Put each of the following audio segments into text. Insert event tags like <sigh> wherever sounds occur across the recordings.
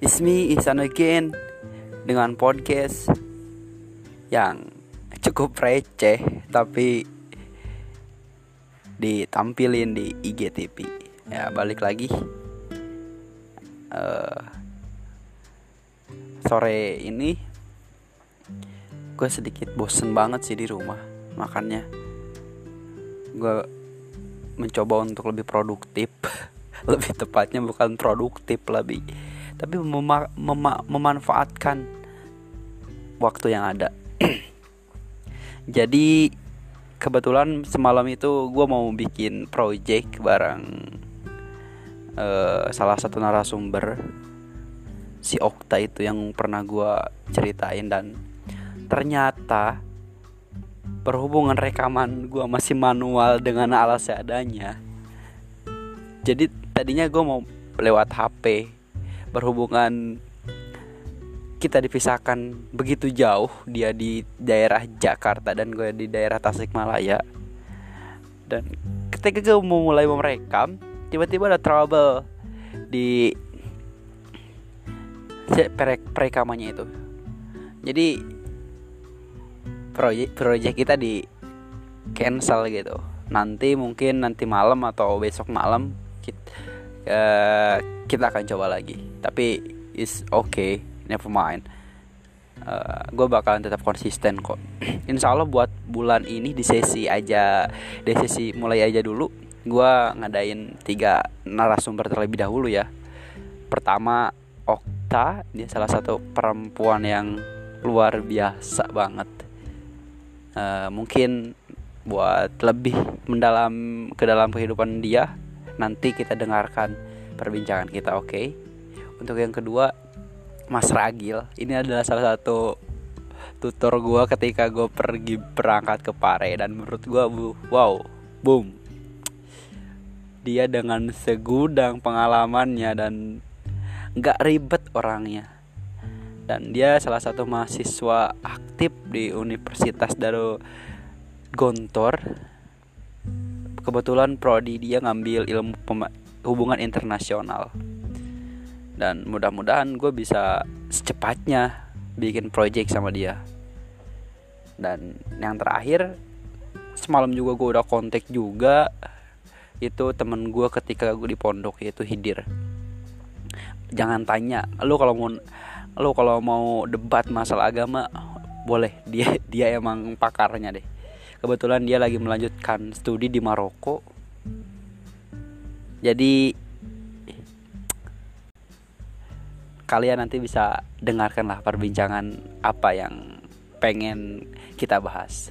It's me, Ihsan again Dengan podcast Yang cukup receh Tapi Ditampilin di IGTV Ya balik lagi. Uh, Sore ini Gue sedikit bosen banget sih di rumah Makannya Gue mencoba untuk lebih produktif. <laughs> Lebih tepatnya bukan produktif lebih tapi mema mema memanfaatkan waktu yang ada. <clears throat> Jadi kebetulan semalam itu gue mau bikin project bareng uh, salah satu narasumber si Okta itu yang pernah gue ceritain dan ternyata perhubungan rekaman gue masih manual dengan alat seadanya. Jadi tadinya gue mau lewat HP berhubungan kita dipisahkan begitu jauh. Dia di daerah Jakarta dan gue di daerah Tasikmalaya. Dan ketika gue mau mulai merekam tiba-tiba ada trouble di perekamannya itu. Jadi proyek proyek kita di cancel gitu. Nanti mungkin nanti malam atau besok malam kita, uh, eh, kita akan coba lagi tapi is okay never mind. Uh, gue bakalan tetap konsisten kok. <clears throat> Insya Allah buat bulan ini di sesi aja di sesi mulai aja dulu gue ngadain tiga narasumber terlebih dahulu ya. Pertama Okta dia salah satu perempuan yang luar biasa banget. Uh, mungkin buat lebih mendalam ke dalam kehidupan dia nanti kita dengarkan perbincangan kita oke? okay? Untuk yang kedua Mas Ragil. Ini adalah salah satu tutor gue ketika gue pergi berangkat ke Pare. Dan menurut gue bu wow boom. Dia dengan segudang pengalamannya dan nggak ribet orangnya. Dan dia salah satu mahasiswa aktif di Universitas Daru Gontor kebetulan prodi dia ngambil ilmu hubungan internasional dan mudah-mudahan gue bisa secepatnya bikin project sama dia. Dan yang terakhir semalam juga gue udah kontak juga itu temen gue ketika gue di pondok yaitu Hidir. Jangan tanya lu kalau mau lu kalau mau debat masalah agama boleh. Dia dia emang pakarnya deh. Kebetulan dia lagi melanjutkan studi di Maroko. Jadi kalian nanti bisa dengarkan lah perbincangan apa yang pengen kita bahas.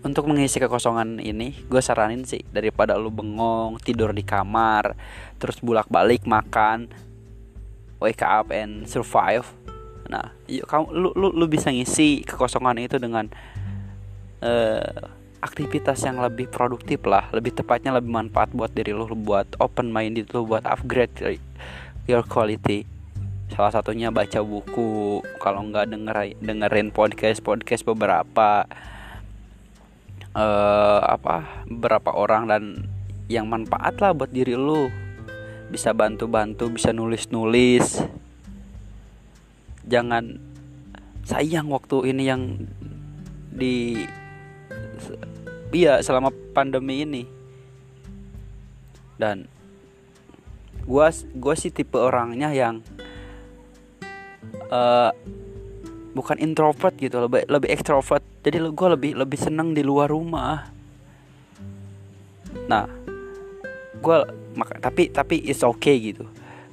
Untuk mengisi kekosongan ini gue saranin sih daripada lu bengong tidur di kamar terus bolak balik makan wake up and survive. Nah yuk kamu lu, lu lu bisa ngisi kekosongan itu dengan uh, aktivitas yang lebih produktif lah lebih tepatnya lebih manfaat buat diri lu buat open minded lu buat upgrade your quality. Salah satunya baca buku. Kalau nggak denger dengerin podcast podcast beberapa uh, apa beberapa orang dan yang manfaat lah buat diri lu. Bisa bantu-bantu bisa nulis-nulis. Jangan sayang waktu ini yang di iya selama pandemi ini. Dan gua gua sih tipe orangnya yang uh, bukan introvert gitu lebih lebih ekstrovert. Jadi gue lebih lebih seneng di luar rumah. Nah gue tapi tapi it's okay gitu.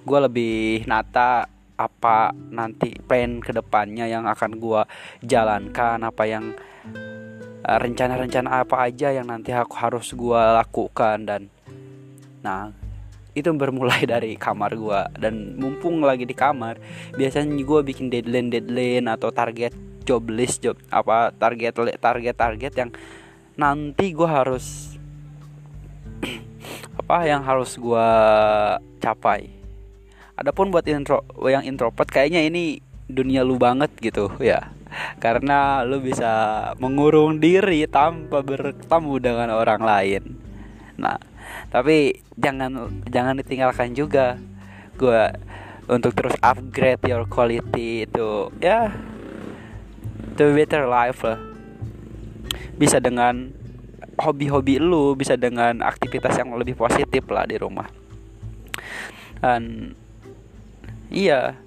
Gue lebih nata apa nanti plan ke depannya yang akan gue jalankan apa yang eh, rencana-rencana apa aja yang nanti aku harus gue lakukan dan nah itu bermulai <laughs> dari kamar gue dan mumpung lagi di kamar biasanya gue bikin deadline deadline atau target job list job apa target target target yang nanti gue harus <clears throat> apa yang harus gue capai. Adapun buat intro yang introvert kayaknya ini dunia lu banget gitu ya. Karena lu bisa mengurung diri tanpa bertemu dengan orang lain. Nah tapi jangan jangan ditinggalkan juga. Gue untuk terus upgrade your quality itu ya to better life lah. Bisa dengan hobi-hobi lu bisa dengan aktivitas yang lebih positif lah di rumah. Dan iya.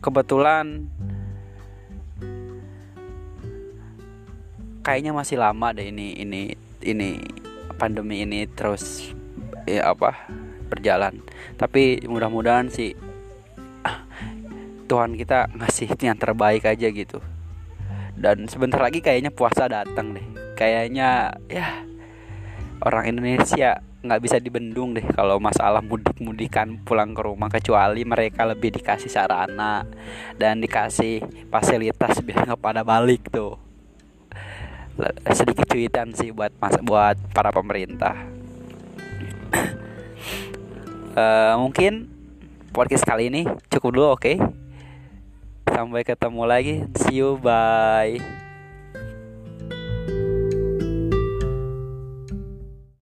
Kebetulan kayaknya masih lama deh ini ini ini pandemi ini terus ya apa berjalan. Tapi mudah-mudahan sih Tuhan kita ngasih <laughs> yang terbaik aja gitu. Dan sebentar lagi kayaknya puasa datang deh. Kayaknya ya orang Indonesia nggak bisa dibendung deh kalau masalah mudik-mudikan pulang ke rumah kecuali mereka lebih dikasih sarana dan dikasih fasilitas biar nggak pada balik tuh sedikit cuitan sih buat mas buat para pemerintah. Uh, <coughs> mungkin podcast kali ini cukup dulu oke? Okay? sampai ketemu lagi. See you bye